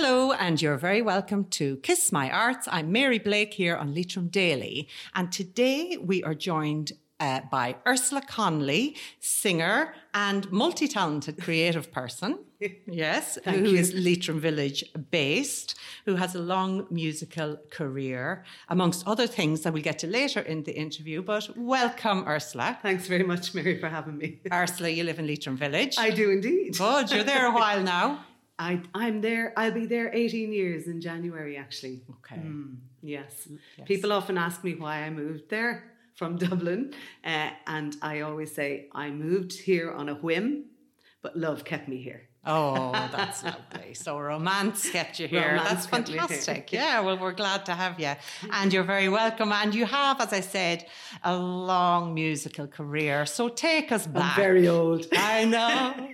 Hello, and you're very welcome to Kiss My Arts. I'm Mary Blake here on Leitrim Daily, and today we are joined uh, by Ursula Connolly, singer and multi talented creative person. Yes, who you. is Leitrim Village based, who has a long musical career, amongst other things that we'll get to later in the interview. But welcome, Ursula. Thanks very much, Mary, for having me. Ursula, you live in Leitrim Village. I do indeed. Good, you're there a while now. I, I'm there. I'll be there 18 years in January, actually. Okay. Yes. Yes. People often ask me why I moved there from Dublin, uh, and I always say I moved here on a whim, but love kept me here. Oh, that's lovely. So romance kept you here. Romance that's me here. fantastic. Yeah, well, we're glad to have you. And you're very welcome. And you have, as I said, a long musical career. So take us back. I'm very old. I know.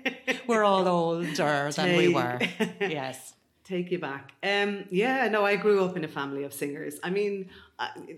We're all older than we were. Yes. Take you back. Um, yeah, no, I grew up in a family of singers. I mean,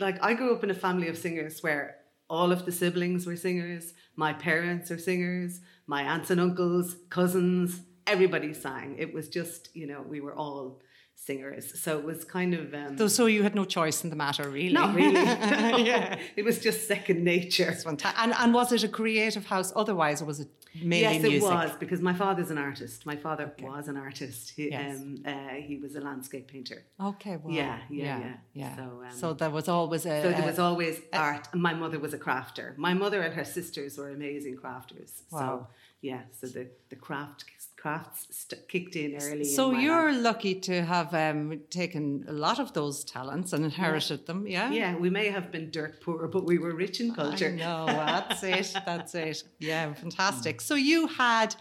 like I grew up in a family of singers where all of the siblings were singers. My parents are singers. My aunts and uncles, cousins, everybody sang. It was just, you know, we were all singers. So it was kind of um, So, so you had no choice in the matter, really. not really. yeah. It was just second nature. And, and was it a creative house otherwise, or was it mainly yes, music? it was because my father's an artist. My father was an artist. He, Yes. um, uh, he was a landscape painter. Okay, well. Yeah, yeah, yeah. yeah. So, um, So there was always a. So there was always art. And my mother was a crafter. My mother and her sisters were amazing crafters. Wow. So yeah, so the the craft crafts st- kicked in early. So in you're life. lucky to have um, taken a lot of those talents and inherited them, yeah? yeah. We may have been dirt poor, but we were rich in culture. I know, that's it, that's it. Yeah, fantastic. So you had,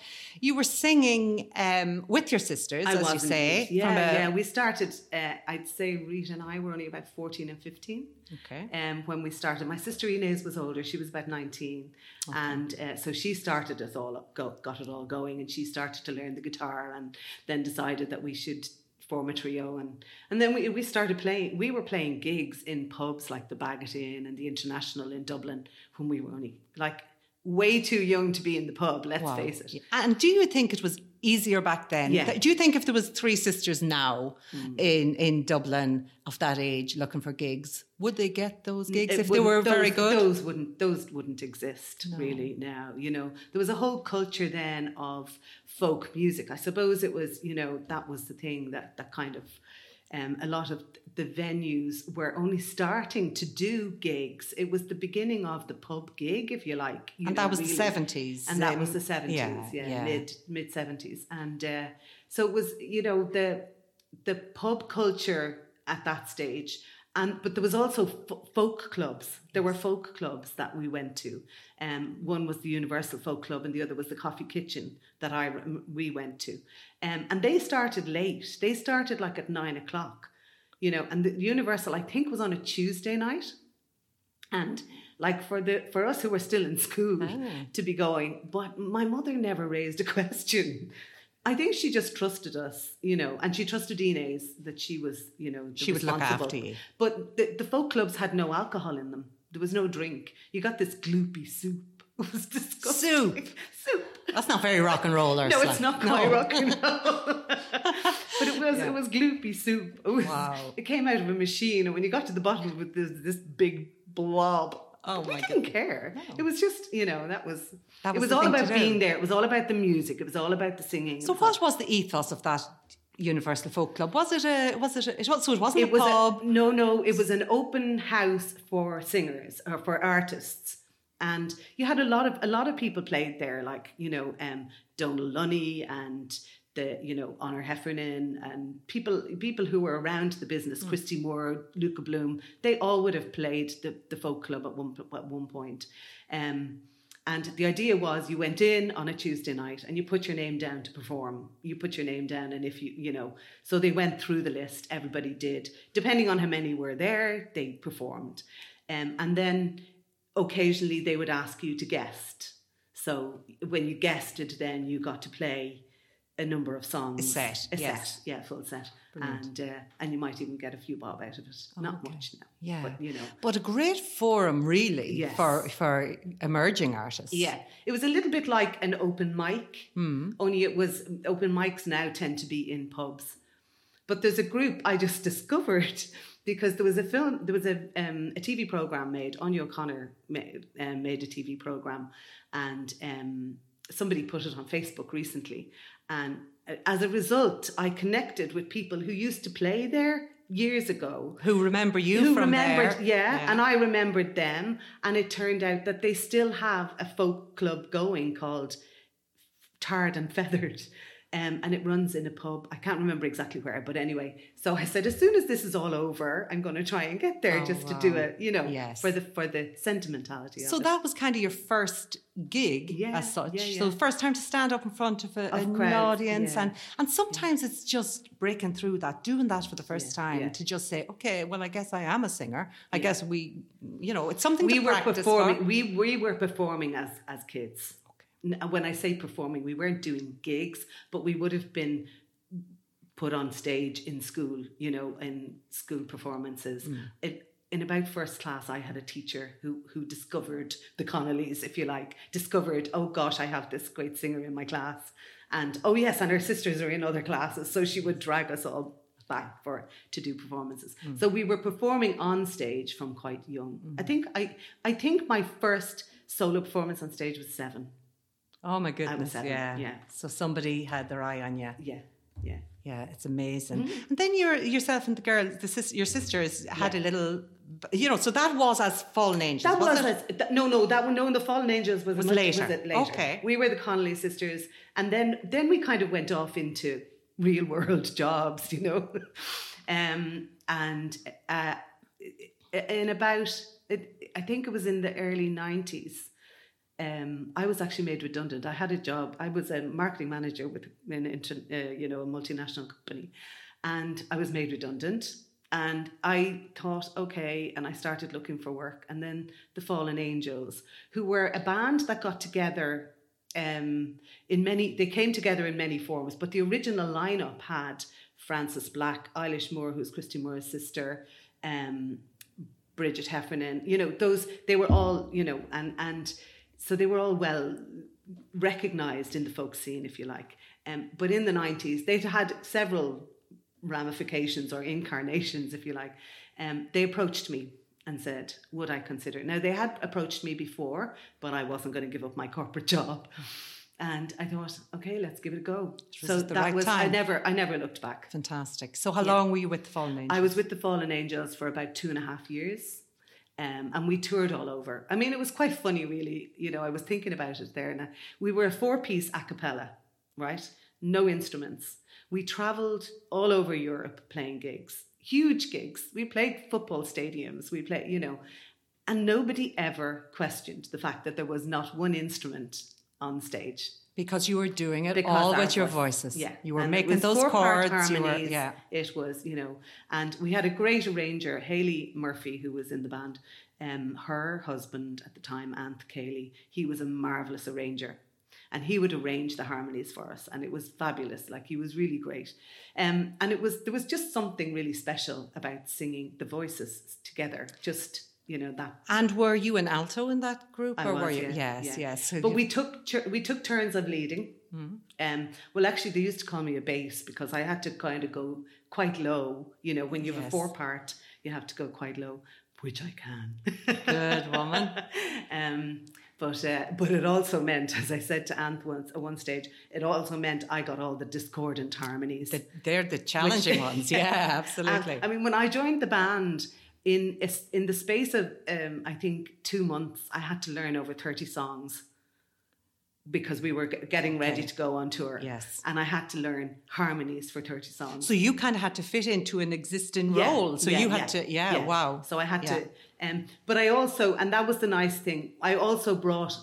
you were singing um, with your sisters, I as you say. Yeah, a- yeah. We started. Uh, I'd say Rita and I were only about fourteen and fifteen. Okay. Um, when we started, my sister Inez was older; she was about nineteen, and uh, so she started us all up, go, got it all going, and she started to learn the guitar, and then decided that we should form a trio, and and then we we started playing. We were playing gigs in pubs like the Baggot Inn and the International in Dublin when we were only like way too young to be in the pub. Let's Wow. face it. And do you think it was easier back then? Yeah. Do you think if there was three sisters now Hmm. in, in Dublin of that age looking for gigs, would they get those gigs It if they were wouldn't- very good? Those wouldn't those wouldn't exist really now. You know, there was a whole culture then of folk music. I suppose it was, you know, that was the thing that that kind of um, a lot of the venues were only starting to do gigs. It was the beginning of the pub gig, if you like. you and know, that was the 70s. And that was the seventies, yeah, yeah, yeah. mid mid seventies, and uh, so it was you know the the pub culture at that stage, and but there was also f- folk clubs. There were folk clubs that we went to. Um, one was the Universal Folk Club, and the other was the Coffee Kitchen that I we went to, um, and they started late. They started like at nine o'clock, you know, and the Universal I think was on a Tuesday night. And like for the for us who were still in school Ah. to be going, but my mother never raised a question. I think she just trusted us, you know, and she trusted Inez that she was, you know, She would look after you. But the, the folk clubs had no alcohol in them. There was no drink. You got this gloopy soup. It was disgusting. Soup? Soup. That's not very rock and roll, or. No, it's not No. quite rock and roll. But it was Yeah. it was gloopy soup. It was, Wow. It came out of a machine, and when you got to the bottom of it, there's this big blob. Oh we my didn't goodness. care. No. It was just you know that was. That it was was all about being there. It was all about the music. It was all about the singing. So what was the ethos of that Universal Folk Club? Was it a was it a, was so it wasn't it a was pub? A, no, no. It was an open house for singers or for artists, and you had a lot of a lot of people played there, like you know, um, Donal Lunny and the you know Honor Heffernan and people people who were around the business, Christy Moore, Luka Bloom. They all would have played the the folk club at one at one point. Um, and the idea was you went in on a Tuesday night and you put your name down to perform. You put your name down, and if you, you know, so they went through the list, everybody did. Depending on how many were there, they performed. Um, and then occasionally they would ask you to guest. So when you guested, then you got to play a number of songs. A set, A yes. set, yeah, full set. Brilliant. And uh, and you might even get a few bob out of it. Not okay. much now. Yeah. But you know. But a great forum, really, Yes. for for emerging artists. Yeah, it was a little bit like an open mic. Hmm. Only it was open mics now tend to be in pubs, But there's a group I just discovered because there was a film, there was a um, a TV program made. Anya O'Connor made, um, made a TV program, and um, somebody put it on Facebook recently. And as a result, I connected with people who used to play there years ago Who remember you who from remembered, there? yeah, and I remembered them, and it turned out that they still have a folk club going called Tarred and Feathered. Um, and it runs in a pub. I can't remember exactly where, but anyway. So I said, as soon as this is all over, I'm going to try and get there Oh, just to do it, you know, Yes. for the for the sentimentality. So of it. that was kind of your first gig Yeah, as such. yeah, So yeah. the first time to stand up in front of, a, Of an audience and and sometimes it's just breaking through that, doing that for the first time to just say, okay, well I guess I am a singer. I guess we you know, it's something we to were performing. for. We we were performing as as kids. When I say performing, we weren't doing gigs, but we would have been put on stage in school. You know, in school performances. Mm. It, in about first class, I had a teacher who who discovered the Connollys, if you like, discovered. Oh gosh, I have this great singer in my class, and oh yes, and her sisters are in other classes, so she would drag us all back for to do performances. Mm. So we were performing on stage from quite young. I think I I think my first solo performance on stage was seven. Oh my goodness, seven, yeah. yeah. So somebody had their eye on you. Yeah, yeah. Yeah, it's amazing. Mm-hmm. And then your yourself and the girl, the sis, your sisters had a little, you know. So that was as Fallen Angels. That was as, that, no, no. That one, no. In the Fallen Angels was, Was much- later. it later. Okay. we were the Connolly sisters, and then then we kind of went off into real world jobs, you know. um, and uh, in about, it, I think it was in the early nineties. Um, I was actually made redundant. I had a job. I was a marketing manager with an inter, uh, you know a multinational company, and I was made redundant. And I thought, okay, and I started looking for work. And then the Fallen Angels, who were a band that got together um, in many, they came together in many forms, but the original lineup had Frances Black, Eilish Moore, who's Christy Moore's sister, um, Bridget Heffernan, you know, those, they were all, you know, and, and so they were all well recognized in the folk scene, if you like. Um, but in the 90s, they'd had several ramifications or incarnations, if you like. Um, they approached me and said, Would I consider it? Now, they had approached me before, but I wasn't going to give up my corporate job. And I thought, okay, let's give it a go. So that right was I never I never looked back. Fantastic. So how long were you with the Fallen Angels? I was with the Fallen Angels for about two and a half years. Um, and we toured all over. I mean, it was quite funny, really. You know, I was thinking about it there. Now, we were a four piece a cappella, right? No instruments. We traveled all over Europe playing gigs, huge gigs. We played football stadiums. We played, you know, and nobody ever questioned the fact that there was not one instrument on stage. Because you were doing it Because all with your voices. Yeah, You were And making those chords. You were, yeah. it was you know, and we had a great arranger, Haley Murphy, who was in the band. Um, her husband at the time, Anth Cayley, he was a marvelous arranger, and he would arrange the harmonies for us, and it was fabulous. Like he was really great, um, and it was there was just something really special about singing the voices together. Just you know that And were you an alto in that group, I or was, were you? yeah, yes, yeah. yes. So But you- we took we took turns of leading. Um, well, actually, they used to call me a bass because I had to kind of go quite low. You know, when you have Yes. a four part, you have to go quite low, which I can. Good woman. um, but uh, but it also meant, as I said to Anth once at one stage, it also meant I got all the discordant harmonies. The- they're the challenging ones. Yeah, absolutely. And, I mean, when I joined the band, in in the space of um, I think two months, I had to learn over thirty songs because we were getting ready Okay. to go on tour. Yes. and I had to learn harmonies for thirty songs. so you kind of had to fit into an existing Yeah, role. So yeah, you had to, yeah, wow. So I had Yeah. to, um, but I also, and that was the nice thing. I also brought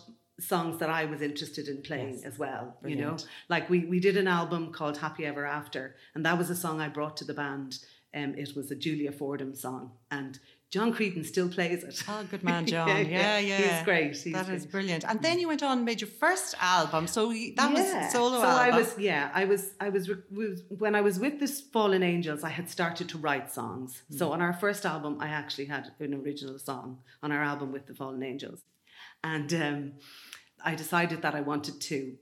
songs that I was interested in playing Yes. as well. You know, like we we did an album called Happy Ever After, and that was a song I brought to the band. Um, it was a Julia Fordham song, and John Creedon still plays it. Oh, good man, John. Yeah, yeah. He's great. He's That is great. brilliant. And then you went on and made your first album. So that was solo so album. I was yeah I was I was, when I was with this Fallen Angels I had started to write songs. Hmm. So on our first album I actually had an original song on our album with the Fallen Angels, and um, I decided that I wanted to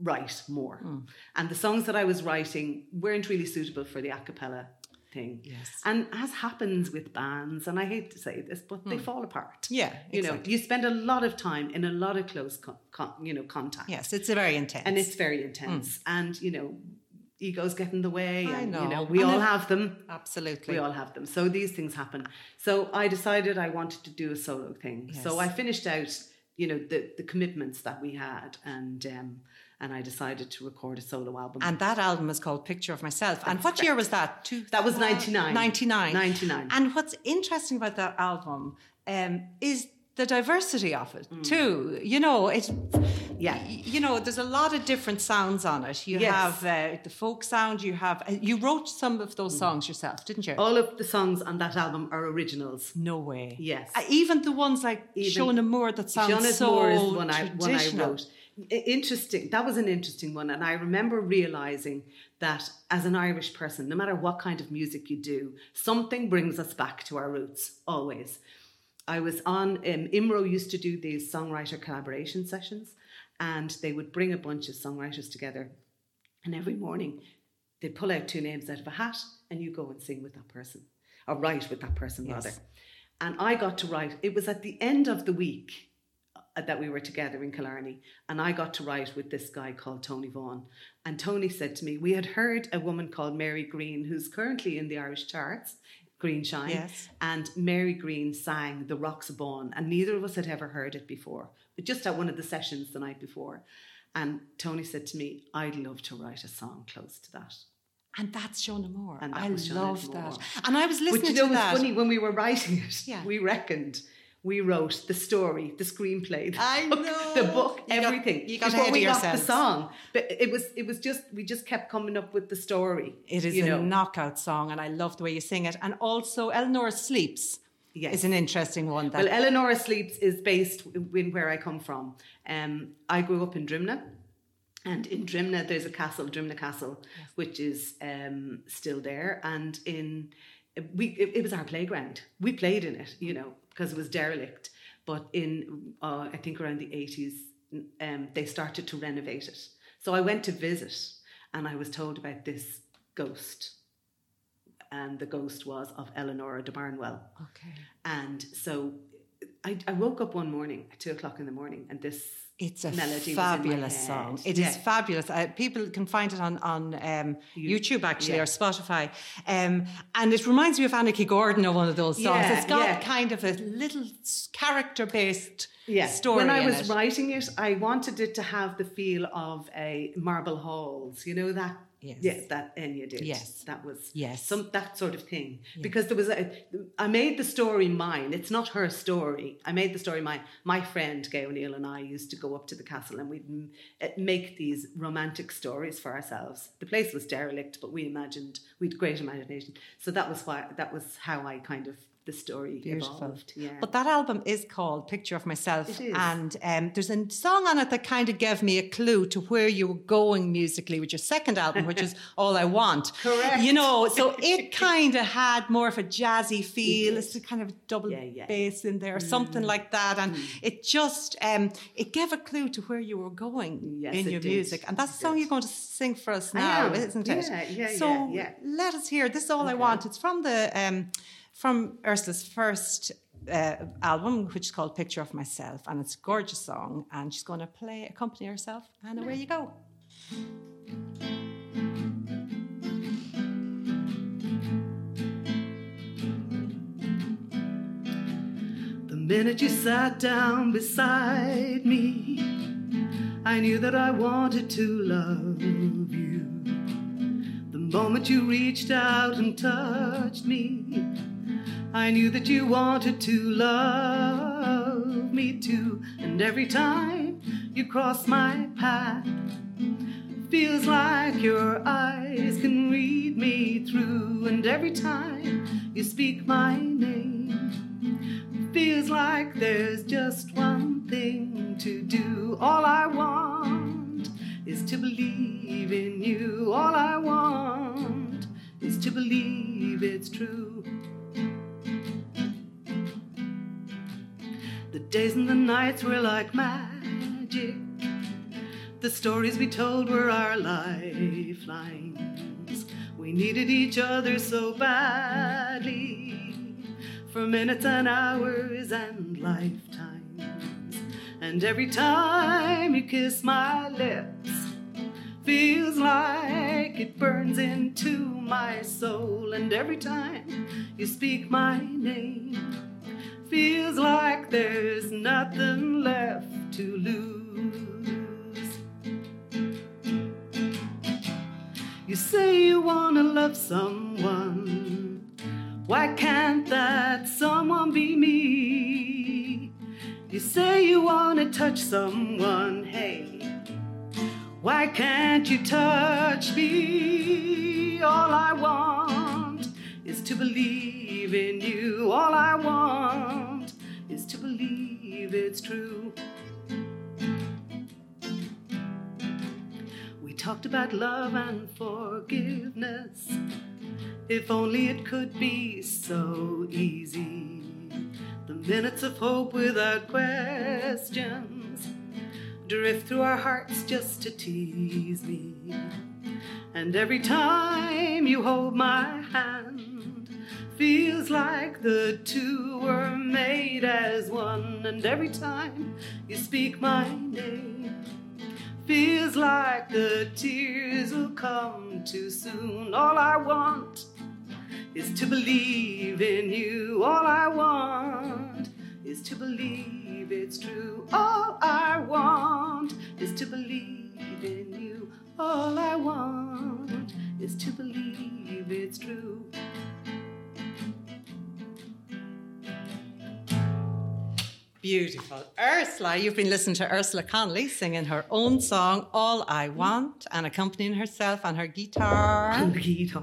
write more. Hmm. And the songs that I was writing weren't really suitable for the a cappella thing. Yes. And as happens with bands, and I hate to say this, but they fall apart. Hmm. Yeah, You exactly. know, you spend a lot of time in a lot of close, con- con- you know, contact. Yes, it's a very intense. And it's very intense. And, you know, egos get in the way. Hmm. I and, know. You know, we And all it- have them. absolutely. We all have them. So these things happen. So I decided I wanted to do a solo thing. So I finished out, you know, the, the commitments that we had and um, and I decided to record a solo album. And that album is called Picture of Myself. and what year was that? Two, That was 99. 99. 99. And what's interesting about that album um, is the diversity of it too. You know, it. Mm. Yeah. You know, there's a lot of different sounds on it. You Yes. have uh, the folk sound. You have. Uh, you wrote some of Mm. those songs yourself, didn't you? all of the songs on that album are originals. No way. Yes. Uh, even the ones like Even- Shona Moore that sound Shauna's so Moore is one I, one I traditional. wrote. Interesting. That was an interesting one. And I remember realizing that as an Irish person, no matter what kind of music you do, something brings us back to our roots, always. I was on, um, IMRO used to do these songwriter collaboration sessions, and they would bring a bunch of songwriters together. And every morning, they'd pull out two names out of a hat, and you go and sing with that person, or write with that person, rather. And I got to write, it was at the end of the week Uh, that we were together in Killarney, and I got to write with this guy called Tony Vaughan. And Tony said to me, We had heard a woman called Mary Green, who's currently in the Irish charts, Green Shine. Yes. And Mary Green sang The Rocks of Bawn, and neither of us had ever heard it before, but just at one of the sessions the night before. And Tony said to me, I'd love to write a song close to that. And that's Shona Moore. And that I love that. And I was listening But you know, to that. funny when we were writing it. Yeah. We reckoned we wrote the story, the screenplay, the I book, know. the book, You got- everything. you got before ahead of we got yourselves. the song. But it was it was just we just kept coming up with the story. It is a know. knockout song, and I love the way you sing it. And also, Eleanor Sleeps Yes. is an interesting one. That Well, Eleanor Sleeps is based in where I come from. Um, I grew up in Drimnagh, and in Drimnagh there's a castle, Drimnagh Castle, which is um, still there. And in we, it, it was our playground. We played in it, you know, because it was derelict. But in uh, I think around the eighties, um, they started to renovate it. So I went to visit, and I was told about this ghost. And the ghost was of Eleanor de Barnewall. okay. And so I, I woke up one morning at two o'clock in the morning and this It's a melody was in my fabulous song. It is Yeah. fabulous. Uh, people can find it on on um, You- YouTube actually yeah. or Spotify, um, and it reminds me of Annachie Gordon or one of those songs. Yeah, it's got kind of a little character based yeah. story. When I was it. writing it, I wanted it to have the feel of a marble halls, you know that Yes. yeah, that Enya did. Yes. That was Yes. some that sort of thing. Because there was a I made the story mine. It's not her story. I made the story mine. My friend Gay O'Neill and I used to go up to the castle and we'd m- eh, make these romantic stories for ourselves. The place was derelict, but we imagined we'd great imagination. So that was why that was how I kind of the story Beautiful. evolved. Yeah. But that album is called Picture of Myself. It is. And um, there's a song on it that kind of gave me a clue to where you were going musically with your second album, which is All I Want. Correct. You know, so it kind of had more of a jazzy feel. It's a kind of double Yeah, yeah. bass in there, or something like that. And it just, um, it gave a clue to where you were going Yes, in your did. music. And that's the song did. you're going to sing for us now, isn't it? Yeah, yeah, so let us hear. This is All I Want. It's from the... Um, from Ursula's first uh, album, which is called Picture of Myself, and it's a gorgeous song. And she's going to play, accompany herself, and away you go. The minute you sat down beside me, I knew that I wanted to love you. The moment you reached out and touched me, I knew that you wanted to love me too. And every time you cross my path, feels like your eyes can read me through. And every time you speak my name, feels like there's just one thing to do. All I want is to believe in you. All I want is to believe it's true. Days and the nights were like magic. The stories we told were our lifelines. We needed each other so badly for minutes and hours and lifetimes. And every time you kiss my lips, feels like it burns into my soul. And every time you speak my name, feels like there's nothing left to lose. You say you wanna love someone. Why can't that someone be me? You say you wanna touch someone, hey. Why can't you touch me? All I want is to believe in you. All I want believe it's true. We talked about love and forgiveness. If only it could be so easy. The minutes of hope without questions drift through our hearts just to tease me. And every time you hold my hand, feels like the two were made as one. And every time you speak my name, feels like the tears will come too soon. All I want is to believe in you. All I want is to believe it's true. All I want is to believe in you. All I want is to believe Beautiful. Ursula, you've been listening to Ursula Connolly singing her own song, All I Want, and accompanying herself on her guitar. And guitar.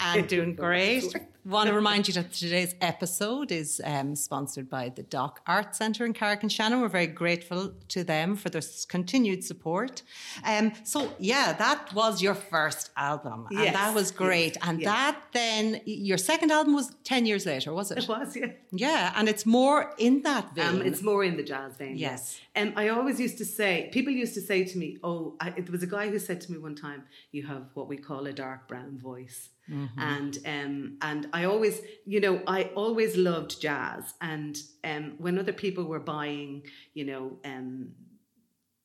and doing great. Want to remind you that today's episode is um, sponsored by the Dock Art Centre in Carrick-on-Shannon. We're very grateful to them for their continued support. Um, so, yeah, that was your first album, and Yes, that was great. yes, and yes. that then, your second album was 10 years later, was it? It was, yeah. Yeah, and it's more in that vein. Um, it's more in the jazz vein. Yes. And I always used to say, people used to say to me, "Oh, I, there was a guy who said to me one time, you have what we call a dark brown voice." Mm-hmm. And um, and I always, you know, I always loved jazz. And um, when other people were buying, you know, um,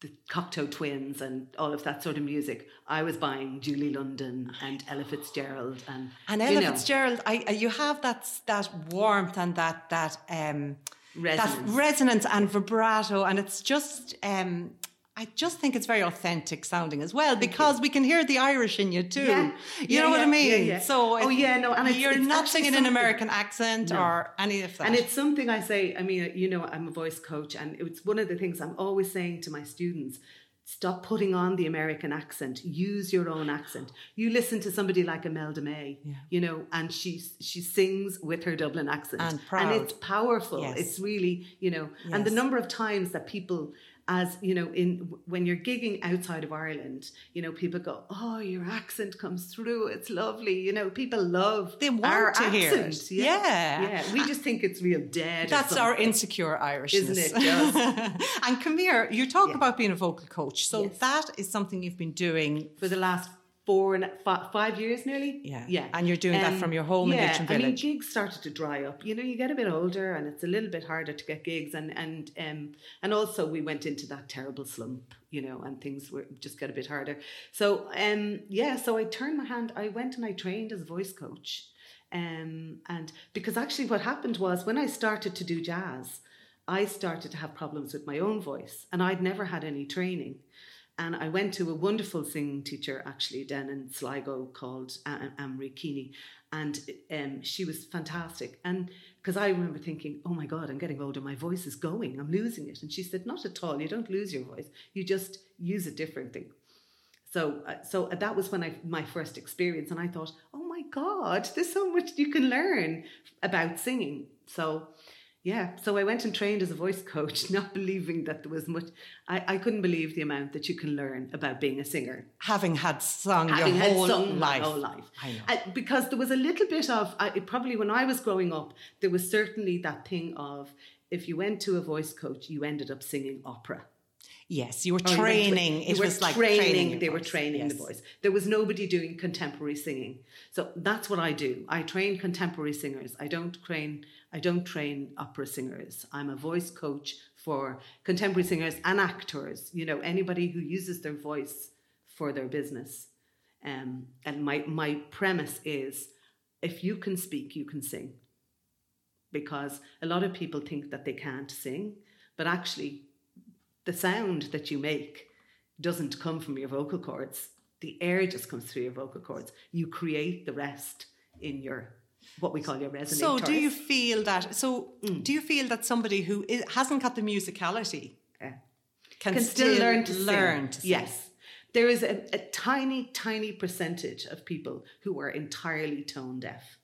the Cocteau Twins and all of that sort of music, I was buying Julie London and Ella Fitzgerald and And you Ella know, Fitzgerald, I, I- you have that that warmth and that that um, that Resonance. resonance and vibrato, and it's just. Um, I just think it's very authentic sounding as well because we can hear the Irish in you too. Yeah. You Yeah, know what I mean? So Oh, yeah, no, and it's- you're it's not singing an American accent No. or any of that. And it's something I say, I mean, you know, I'm a voice coach, and it's one of the things I'm always saying to my students stop putting on the American accent. Use your own accent. You listen to somebody like Imelda May, you know, and she she sings with her Dublin accent, And proud. it's powerful. Yes. It's really, you know, and the number of times that people. As you know, in when you're gigging outside of Ireland, you know people go, "Oh, your accent comes through. It's lovely." You know, people love They want our to hear it. accent. Yeah. yeah. We just think it's real dead. That's our insecure Irishness. Isn't it and come here, you talk Yeah. about being a vocal coach. So Yes. that is something you've been doing for the last four and fi- five years nearly. Yeah. yeah. And you're doing that from your home in yeah, Leitrim I mean, gigs started to dry up. You know, you get a bit older, and it's a little bit harder to get gigs, and and um, and also we went into that terrible slump. You know, and things were just got a bit harder. So um, yeah, so I turned my hand. I went and I trained as a voice coach. Um, and because actually what happened was when I started to do jazz, I started to have problems with my own voice, and I'd never had any training. And I went to a wonderful singing teacher, actually, down in Sligo, called A- Amory Keeney. And um, she was fantastic. And because I remember thinking, oh my God, I'm getting older, my voice is going, I'm losing it. And she said, not at all, you don't lose your voice, you just use it differently. So, uh, so that was when I my first experience, and I thought, oh my God, there's so much you can learn about singing. So, yeah, so I went and trained as a voice coach, not believing that there was much. I, I couldn't believe the amount that you can learn about being a singer. Having had sung Having your had whole sung life. whole life. I know. Uh, because there was a little bit of, it probably when I was growing up, there was certainly that thing of if you went to a voice coach, you ended up singing opera. Yes, you were Or you were tra- training. you it were was like training. they were training the voice. There was nobody doing contemporary singing. So that's what I do. I train contemporary singers. I don't train. I don't train opera singers. I'm a voice coach for contemporary singers and actors. You know, anybody who uses their voice for their business. Um, and my my premise is, if you can speak, you can sing. Because a lot of people think that they can't sing, but actually the sound that you make doesn't come from your vocal cords. The air just comes through your vocal cords. You create the rest in your what we call your resonators. So, do you feel that? So, Mm. do you feel that somebody who hasn't got the musicality can, can still learn to learn sing? to? Yes. There is a, a tiny, tiny percentage of people who are entirely tone deaf.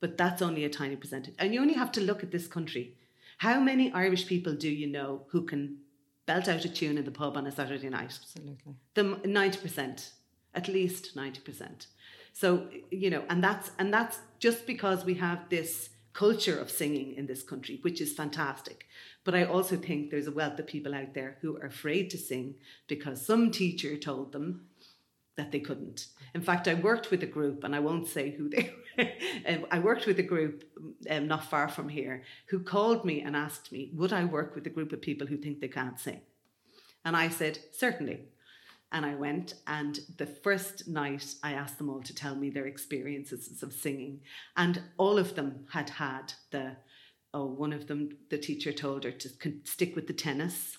But that's only a tiny percentage. And you only have to look at this country. How many Irish people do you know who can belt out a tune in the pub on a Saturday night? Absolutely. the ninety percent, at least ninety percent. So you know, and that's and that's just because we have this culture of singing in this country, which is fantastic. But I also think there's a wealth of people out there who are afraid to sing because some teacher told them that they couldn't. In fact, I worked with a group, and I won't say who they were. Um, I worked with a group um, not far from here who called me and asked me, would I work with a group of people who think they can't sing? And I said, certainly. And I went, and the first night I asked them all to tell me their experiences of singing. And all of them had had the, oh, one of them, the teacher told her to stick with the tennis.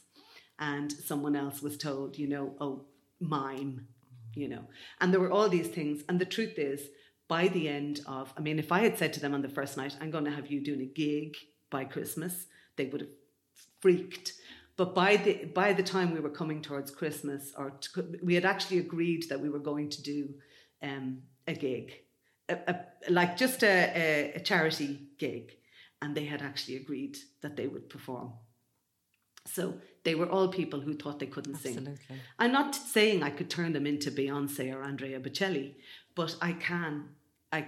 And someone else was told, you know, oh, mime, you know. And there were all these things. And the truth is, by the end of, I mean, if I had said to them on the first night, I'm going to have you doing a gig by Christmas, they would have freaked. But by the by the time we were coming towards Christmas, or t- we had actually agreed that we were going to do um, a gig, a, a, like just a, a, a charity gig, and they had actually agreed that they would perform. So they were all people who thought they couldn't sing. I'm not saying I could turn them into Beyonce or Andrea Bocelli, but I can. I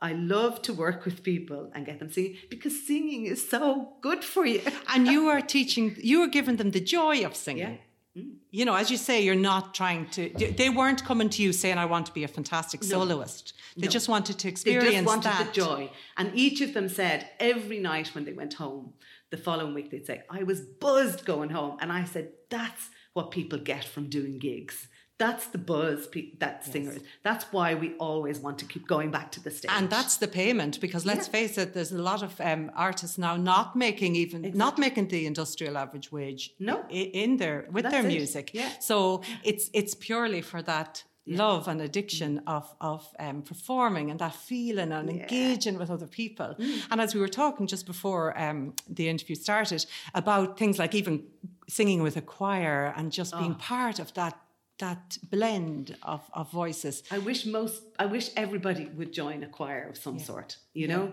I love to work with people and get them singing because singing is so good for you. And you are teaching, you are giving them the joy of singing. Yeah. Mm. You know, as you say, you're not trying to, they weren't coming to you saying, I want to be a fantastic soloist. They No. just wanted to They experience just wanted that. the joy. And each of them said every night when they went home, the following week they'd say, I was buzzed going home. And I said, that's what people get from doing gigs. That's the buzz pe- that singers. That's why we always want to keep going back to the stage. And that's the payment because let's Yeah. face it, there's a lot of um, artists now not making even not making the industrial average wage No. i- in their with That's their it. music. Yeah. So it's it's purely for that love and addiction of of um, performing and that feeling and engaging with other people. Mm. And as we were talking just before um, the interview started about things like even singing with a choir and just Oh. being part of that that blend of, of voices. I wish most, I wish everybody would join a choir of some sort. You know,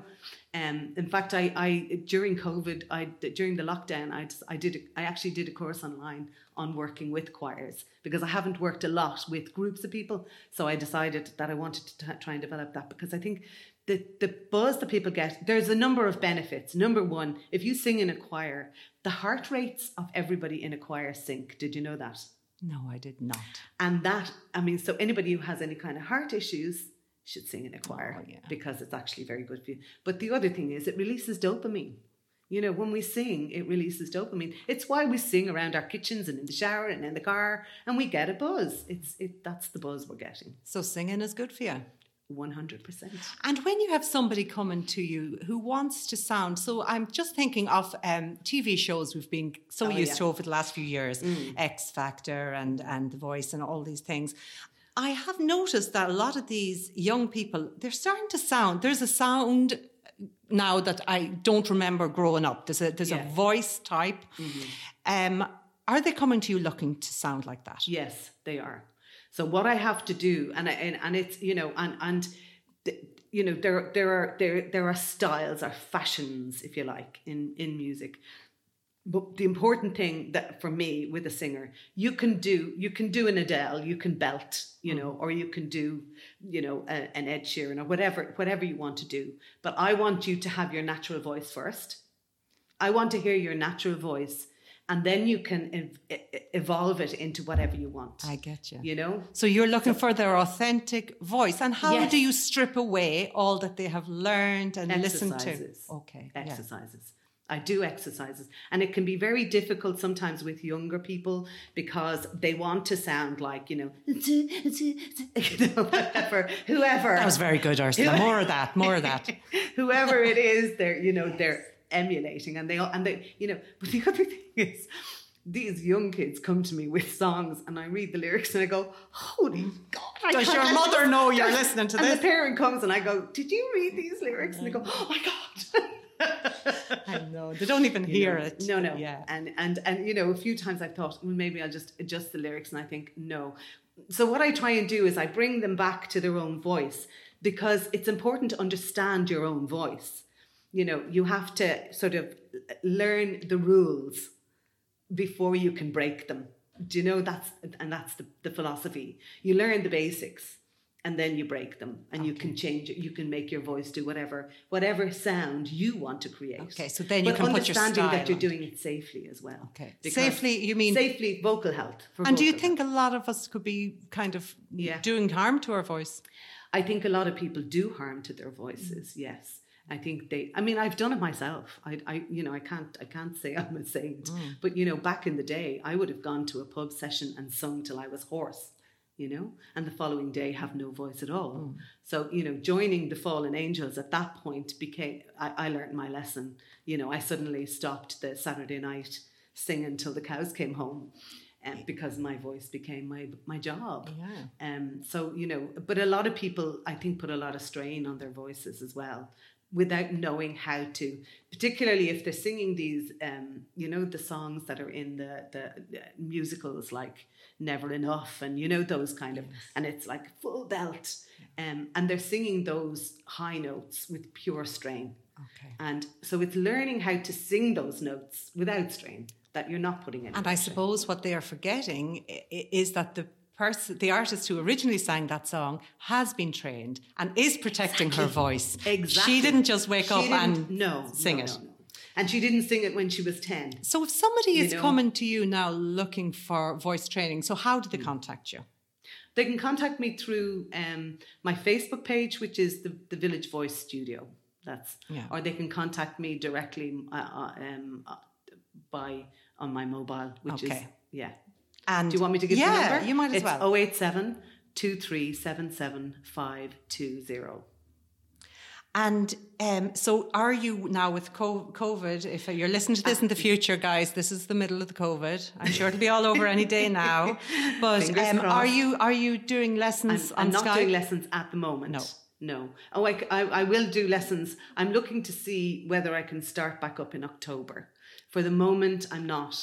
um, in fact, I, I during COVID, I during the lockdown, I just, I did, I actually did a course online on working with choirs because I haven't worked a lot with groups of people. So I decided that I wanted to t- try and develop that because I think the the buzz that people get, there's a number of benefits. Number one, if you sing in a choir, the heart rates of everybody in a choir sync. Did you know that? No, I did not. And that, I mean, so anybody who has any kind of heart issues should sing in a choir Oh, yeah. because it's actually very good for you. But the other thing is, it releases dopamine. You know, when we sing, it releases dopamine. It's why we sing around our kitchens and in the shower and in the car, and we get a buzz. It's it. That's the buzz we're getting. So singing is good for you. One hundred percent. And when you have somebody coming to you who wants to sound, so I'm just thinking of um, TV shows we've been so Oh, used yeah. Mm. to over the last few years, X Factor and and The Voice and all these things. I have noticed that a lot of these young people, they're starting to sound. There's a sound now that I don't remember growing up. There's a there's Yeah. Mm-hmm. a voice type. Um, are they coming to you looking to sound like that? Yes, they are. So what I have to do, and I- and and it's you know, and and you know, there there are there there are styles or fashions, if you like, in in music. But the important thing that for me with a singer, you can do you can do an Adele, you can belt, you know, mm. or you can do, you know, a, an Ed Sheeran or whatever whatever you want to do. But I want you to have your natural voice first. I want to hear your natural voice and then you can ev- evolve it into whatever you want. I get you. You know, So you're looking for their authentic voice. And how Yes. do you strip away all that they have learned and listened to? Exercises. Okay. yeah. exercises. I do exercises, and it can be very difficult sometimes with younger people because they want to sound like you know, whatever, whoever. That was very good, Ursula. More of that. More of that. whoever it is, they're you know they're emulating, and they all and they you know. But the other thing is, these young kids come to me with songs, and I read the lyrics, and I go, "Holy mm. God!" I Does your mother know you're listening to and this? the parent comes, and I go, "Did you read these lyrics?" And they go, mm. "Oh my God." I know. They don't even you hear know. it. No, no. Yeah. And and and you know, a few times I've thought, well, maybe I'll just adjust the lyrics, and I think no. So what I try and do is I bring them back to their own voice because it's important to understand your own voice. You know, you have to sort of learn the rules before you can break them. Do you know that's and that's the, the philosophy. You learn the basics and then you break them and you can change it. You can make your voice do whatever whatever sound you want to create. Okay, so then you But can put your understanding that you're doing it safely as well. Okay. Safely, you mean- safely vocal health. And do you vocal think a lot of us could be kind of Yeah. doing harm to our voice? I think a lot of people do harm to their voices. Yes, I think they. I mean, I've done it myself. I, I, you know, I can't, I can't say I'm a saint. But you know, back in the day, I would have gone to a pub session and sung till I was hoarse. You know, and the following day have no voice at all. So you know, joining the fallen angels at that point became. I, I learned my lesson. You know, I suddenly stopped the Saturday night singing till the cows came home. Um, because my voice became my my job. Yeah. Um, so you know, but a lot of people, I think, put a lot of strain on their voices as well, without knowing how to. Particularly if they're singing these, um, you know, the songs that are in the the musicals like Never Enough, and you know those kind of, and it's like full belt, um, and they're singing those high notes with pure strain. Okay. And so it's learning how to sing those notes without strain that you're not putting in. And I suppose what they are forgetting is that the person, the artist who originally sang that song, has been trained and is protecting her voice. Exactly. She didn't just wake She up and no, sing no, it. no. And she didn't sing it when she was 10. So if somebody is know. coming to you now looking for voice training, so how do they contact you? They can contact me through um, my Facebook page, which is the, the Village Voice Studio. That's Yeah. or they can contact me directly uh, uh, um, uh, by on my mobile, which is Okay. yeah. And Do you want me to give yeah, the number? you might as it's well. 087 2377 520. And um, so, are you now with COVID? If you're listening to this in the future, guys, this is the middle of the COVID. I'm sure it'll be all over any day now. But um, are you are you doing I'm, lessons I'm not Skype? doing lessons at the moment. No. No. Oh, I, I, I will do lessons. I'm looking to see whether I can start back up in October. For the moment, I'm not.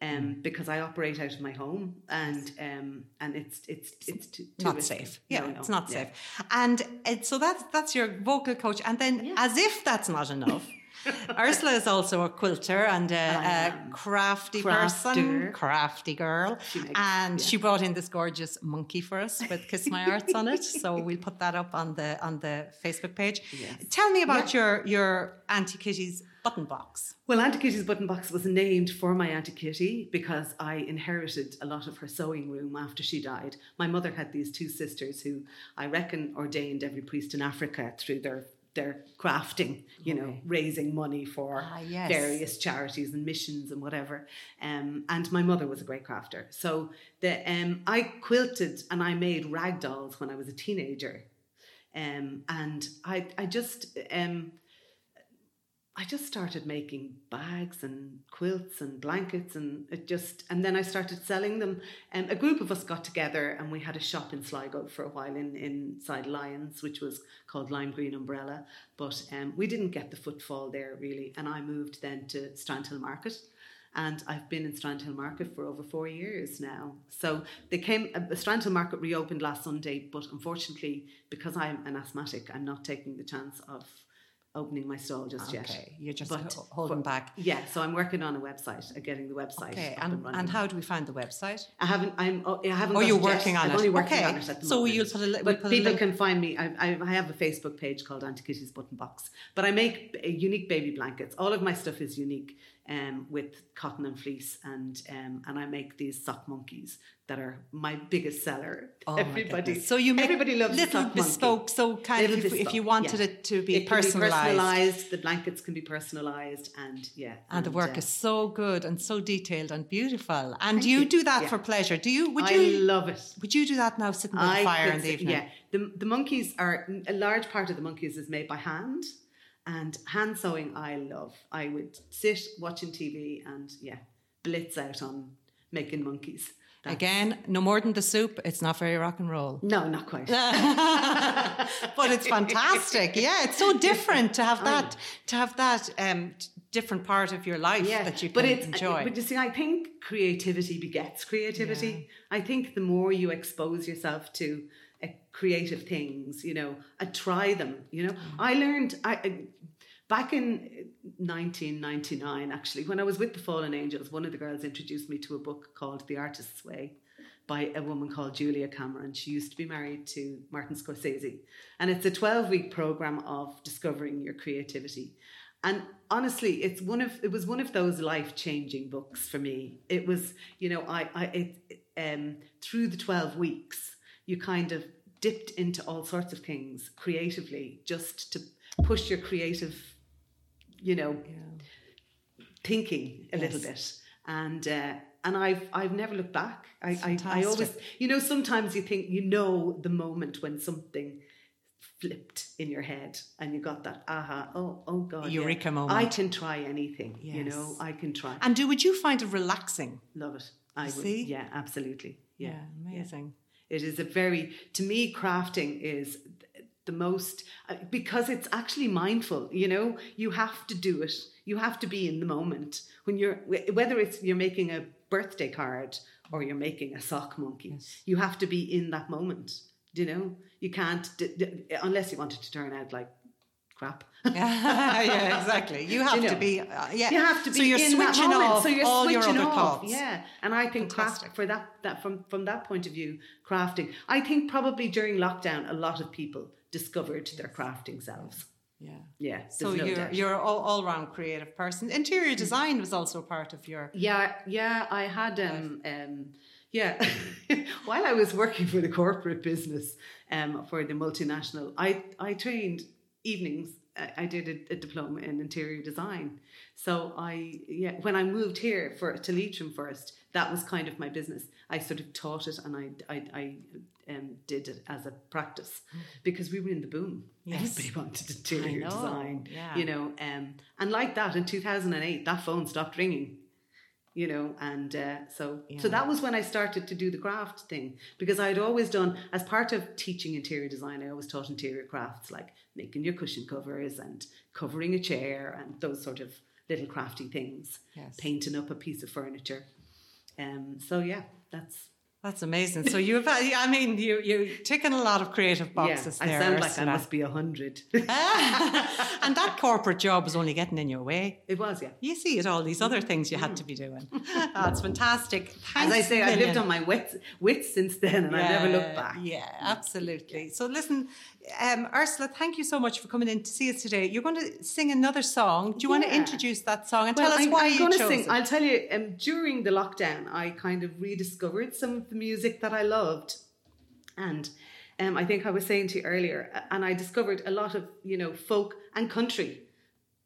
Um, Hmm. because I operate out of my home and um, and it's it's it's too, too not risky. safe. Yeah, No, no, it's not yeah. safe. And uh, so that's that's your vocal coach. And then, as if that's not enough, Ursula is also a quilter and a, a crafty person, crafty girl. She makes- and yeah. she brought in this gorgeous monkey for us with Kiss My Arts on it. So we'll put that up on the on the Facebook page. Yes. Tell me about your your Auntie Kitty's button box. Well, Auntie Kitty's button box was named for my Auntie Kitty because I inherited a lot of her sewing room after she died. My mother had these two sisters who I reckon ordained every priest in Africa through their their crafting, you know, raising money for Ah, yes. various charities and missions and whatever. Um, and my mother was a great crafter. So the um, I quilted and I made rag dolls when I was a teenager. Um, and I I just um, I just started making bags and quilts and blankets and it just and then I started selling them. And a group of us got together and we had a shop in Sligo for a while in inside Lyons, which was called Lime Green Umbrella. But um, we didn't get the footfall there really. And I moved then to Strandhill Market. And I've been in Strandhill Market for over four years now. So they came. Uh, Strandhill Market reopened last Sunday, but unfortunately, because I'm an asthmatic, I'm not taking the chance of opening my stall just yet. Okay, you're just But ho- holding back. Yeah, so I'm working on a website, uh, getting the website. Okay, up and, running. and how do we find the website? I haven't. I'm. Oh, I haven't. Oh, you're it yet. working on I'm it. only working Okay. on it at the So moment. you'll put a li- we'll But people can find me. I, I, I have a Facebook page called Auntie Kitty's Button Box. But I make unique baby blankets. All of my stuff is unique. Um, with cotton and fleece, and um, and I make these sock monkeys that are my biggest seller. Oh everybody. So you make everybody loves little sock monkey. bespoke. So kind of Little if, if bespoke, you wanted yeah. it to be It personalized. personalized. The blankets can be personalized, and yeah, and the work uh, is so good and so detailed and beautiful. And you, you. do that Yeah. for pleasure? Do you? Would I you? love it. Would you do that now, sitting by the fire in the evening? Yeah, the the monkeys are a large part of the monkeys is made by hand, and hand sewing I love. I would sit watching TV and yeah, blitz out on making monkeys. That's- Again, no more than the soup. It's not very rock and roll. no, not quite. but it's fantastic. Yeah, it's so different to have that to have that um, different part of your life yeah, that you can but it's enjoy. But you see, I think creativity begets creativity. I think the more you expose yourself to uh, creative things, you know, I try them. You know, Mm. I learned I. Back in 1999, actually, when I was with the Fallen Angels, one of the girls introduced me to a book called The Artist's Way by a woman called Julia Cameron. She used to be married to Martin Scorsese. And it's a 12 week program of discovering your creativity. And honestly, it's one of it was one of those life changing books for me. It was, you know, I, I it, um, through the 12 weeks, you kind of dipped into all sorts of things creatively just to push your creative, you know, thinking a little bit. And uh, and I've I've never looked back. I, I I always you know sometimes you think you know the moment when something flipped in your head and you got that aha oh oh god yeah, Eureka I moment. can try anything you know I can try. And do would you find it relaxing? love it. I would. See? yeah absolutely. Yeah, amazing. it is a very, to me, crafting is the most, uh, because it's actually mindful, you know, you have to do it. You have to be in the moment. When you're, whether it's you're making a birthday card or you're making a sock monkey, you have to be in that moment, you know? You can't, unless you want it to turn out like crap. yeah, exactly. You have You to be. Uh, yeah. You have to be So you're in switching off so you're all switching your other off. thoughts. Yeah, and I think craft for that that from from that point of view, crafting. I think probably during lockdown, a lot of people discovered their crafting selves. Yeah. Yeah, So no you're doubt. you're all all round creative person. Interior design was also part of your. Yeah, yeah, I had um um yeah. While I was working for the corporate business um for the multinational, I I trained evenings. I, did a, a diploma in interior design. So I yeah, when I moved here for to Leitrim first, that was kind of my business. I sort of taught it and I I, I um, did it as a practice because we were in the boom. Yes. Everybody wanted interior design, yeah. you know. Um, and like that, in two thousand and eight, that phone stopped ringing you know and uh, so so that was when i started to do the craft thing because i'd always done as part of teaching interior design i always taught interior crafts like making your cushion covers and covering a chair and those sort of little crafty things Yes. painting up a piece of furniture um so yeah that's That's amazing. So you've, uh, I mean, you you ticking a lot of creative yeah boxes i sound like i must be a hundred and that corporate job was only getting in your way. it was yeah You see it, all these other things you had to be doing. Mm. That's fantastic. as i say i've lived on my wits, wits since then and i've never looked back Yeah, absolutely. So listen, um, Ursula, thank you so much for coming in to see us today. You're going to sing another song. Do you want to introduce that song and Well, tell us I'm, why I'm you chose sing. it? I'll tell you. Um, during the lockdown, I kind of rediscovered some of the music that I loved, and um, I think I was saying to you earlier, and I discovered a lot of you know folk and country.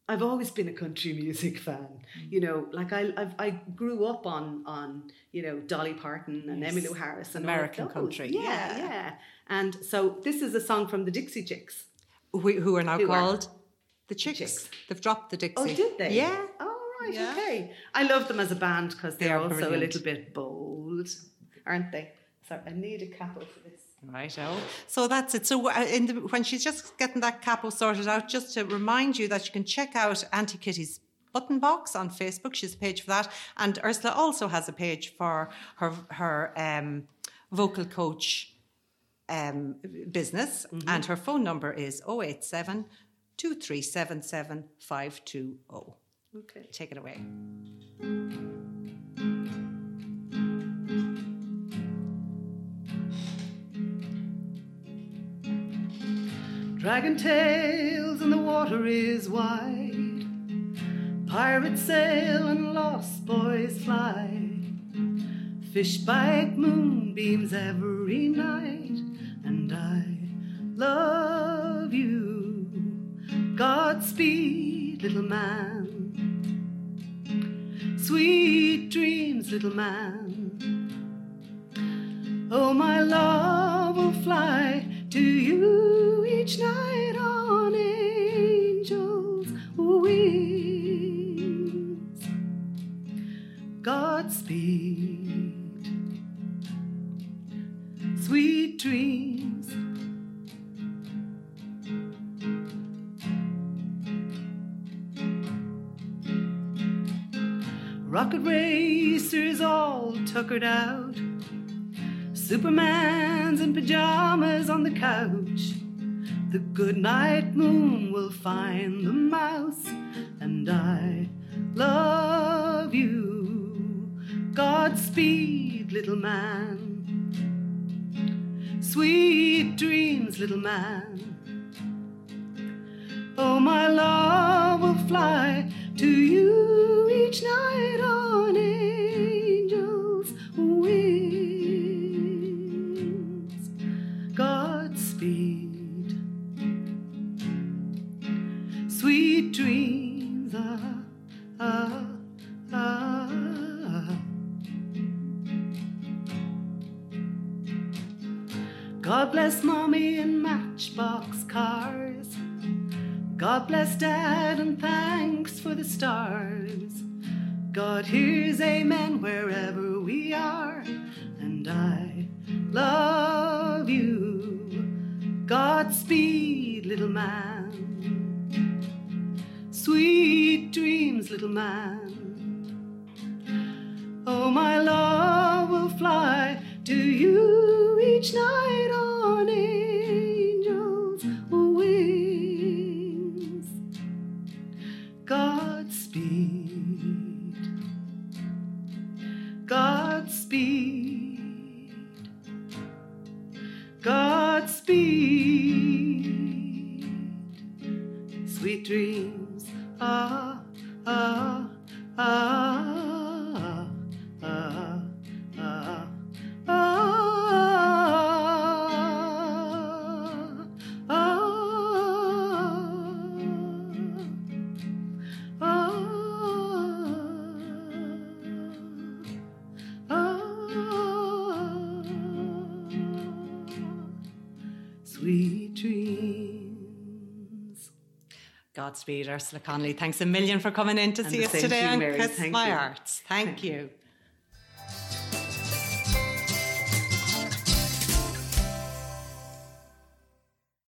I've always been a country music fan. You know, like I I've, I grew up on on you know Dolly Parton and Yes. Emmylou Harris and American country, Yeah, yeah. yeah. And so this is a song from the Dixie Chicks. who, who are now Who are- called the Chicks. Chicks. They've dropped the Dixie. Oh, did they? Yeah. Oh, right. Yeah. Okay. I love them as a band because They they're are also brilliant. a little bit bold, aren't they? Sorry, I need a capo for this. Right. Oh, so that's it. So uh, in the, when she's just getting that capo sorted out, just to remind you that you can check out Auntie Kitty's button box on Facebook. She's a page for that, and Ursula also has a page for her her um, vocal coach um, business, and her phone number is 087 2377 520. Okay. Take it away. Dragon tails and the water is wide. Pirates sail and lost boys fly. Fish bite moonbeams every night, and I love you. Godspeed, little man. Sweet dreams, little man. Oh, my love will fly to you each night on angels' wings. Godspeed, sweet dreams. Rocket racers all tuckered out. Superman's in pajamas on the couch. The good night moon will find the mouse, and I love you. Godspeed, little man. Sweet dreams, little man. Oh, my love will fly to you each night on angels' wings. Godspeed, sweet dreams. Ah, ah, ah. God bless mommy and matchbox cars. God bless dad and thanks for the stars. God hears amen wherever we are, and I love you. Godspeed, little man. Sweet dreams, little man. Oh, my love will fly to you each night Godspeed, Ursula Connolly. Thanks a million for coming in to And see us today you, on. Kiss Thank My you. Arts. Thank you.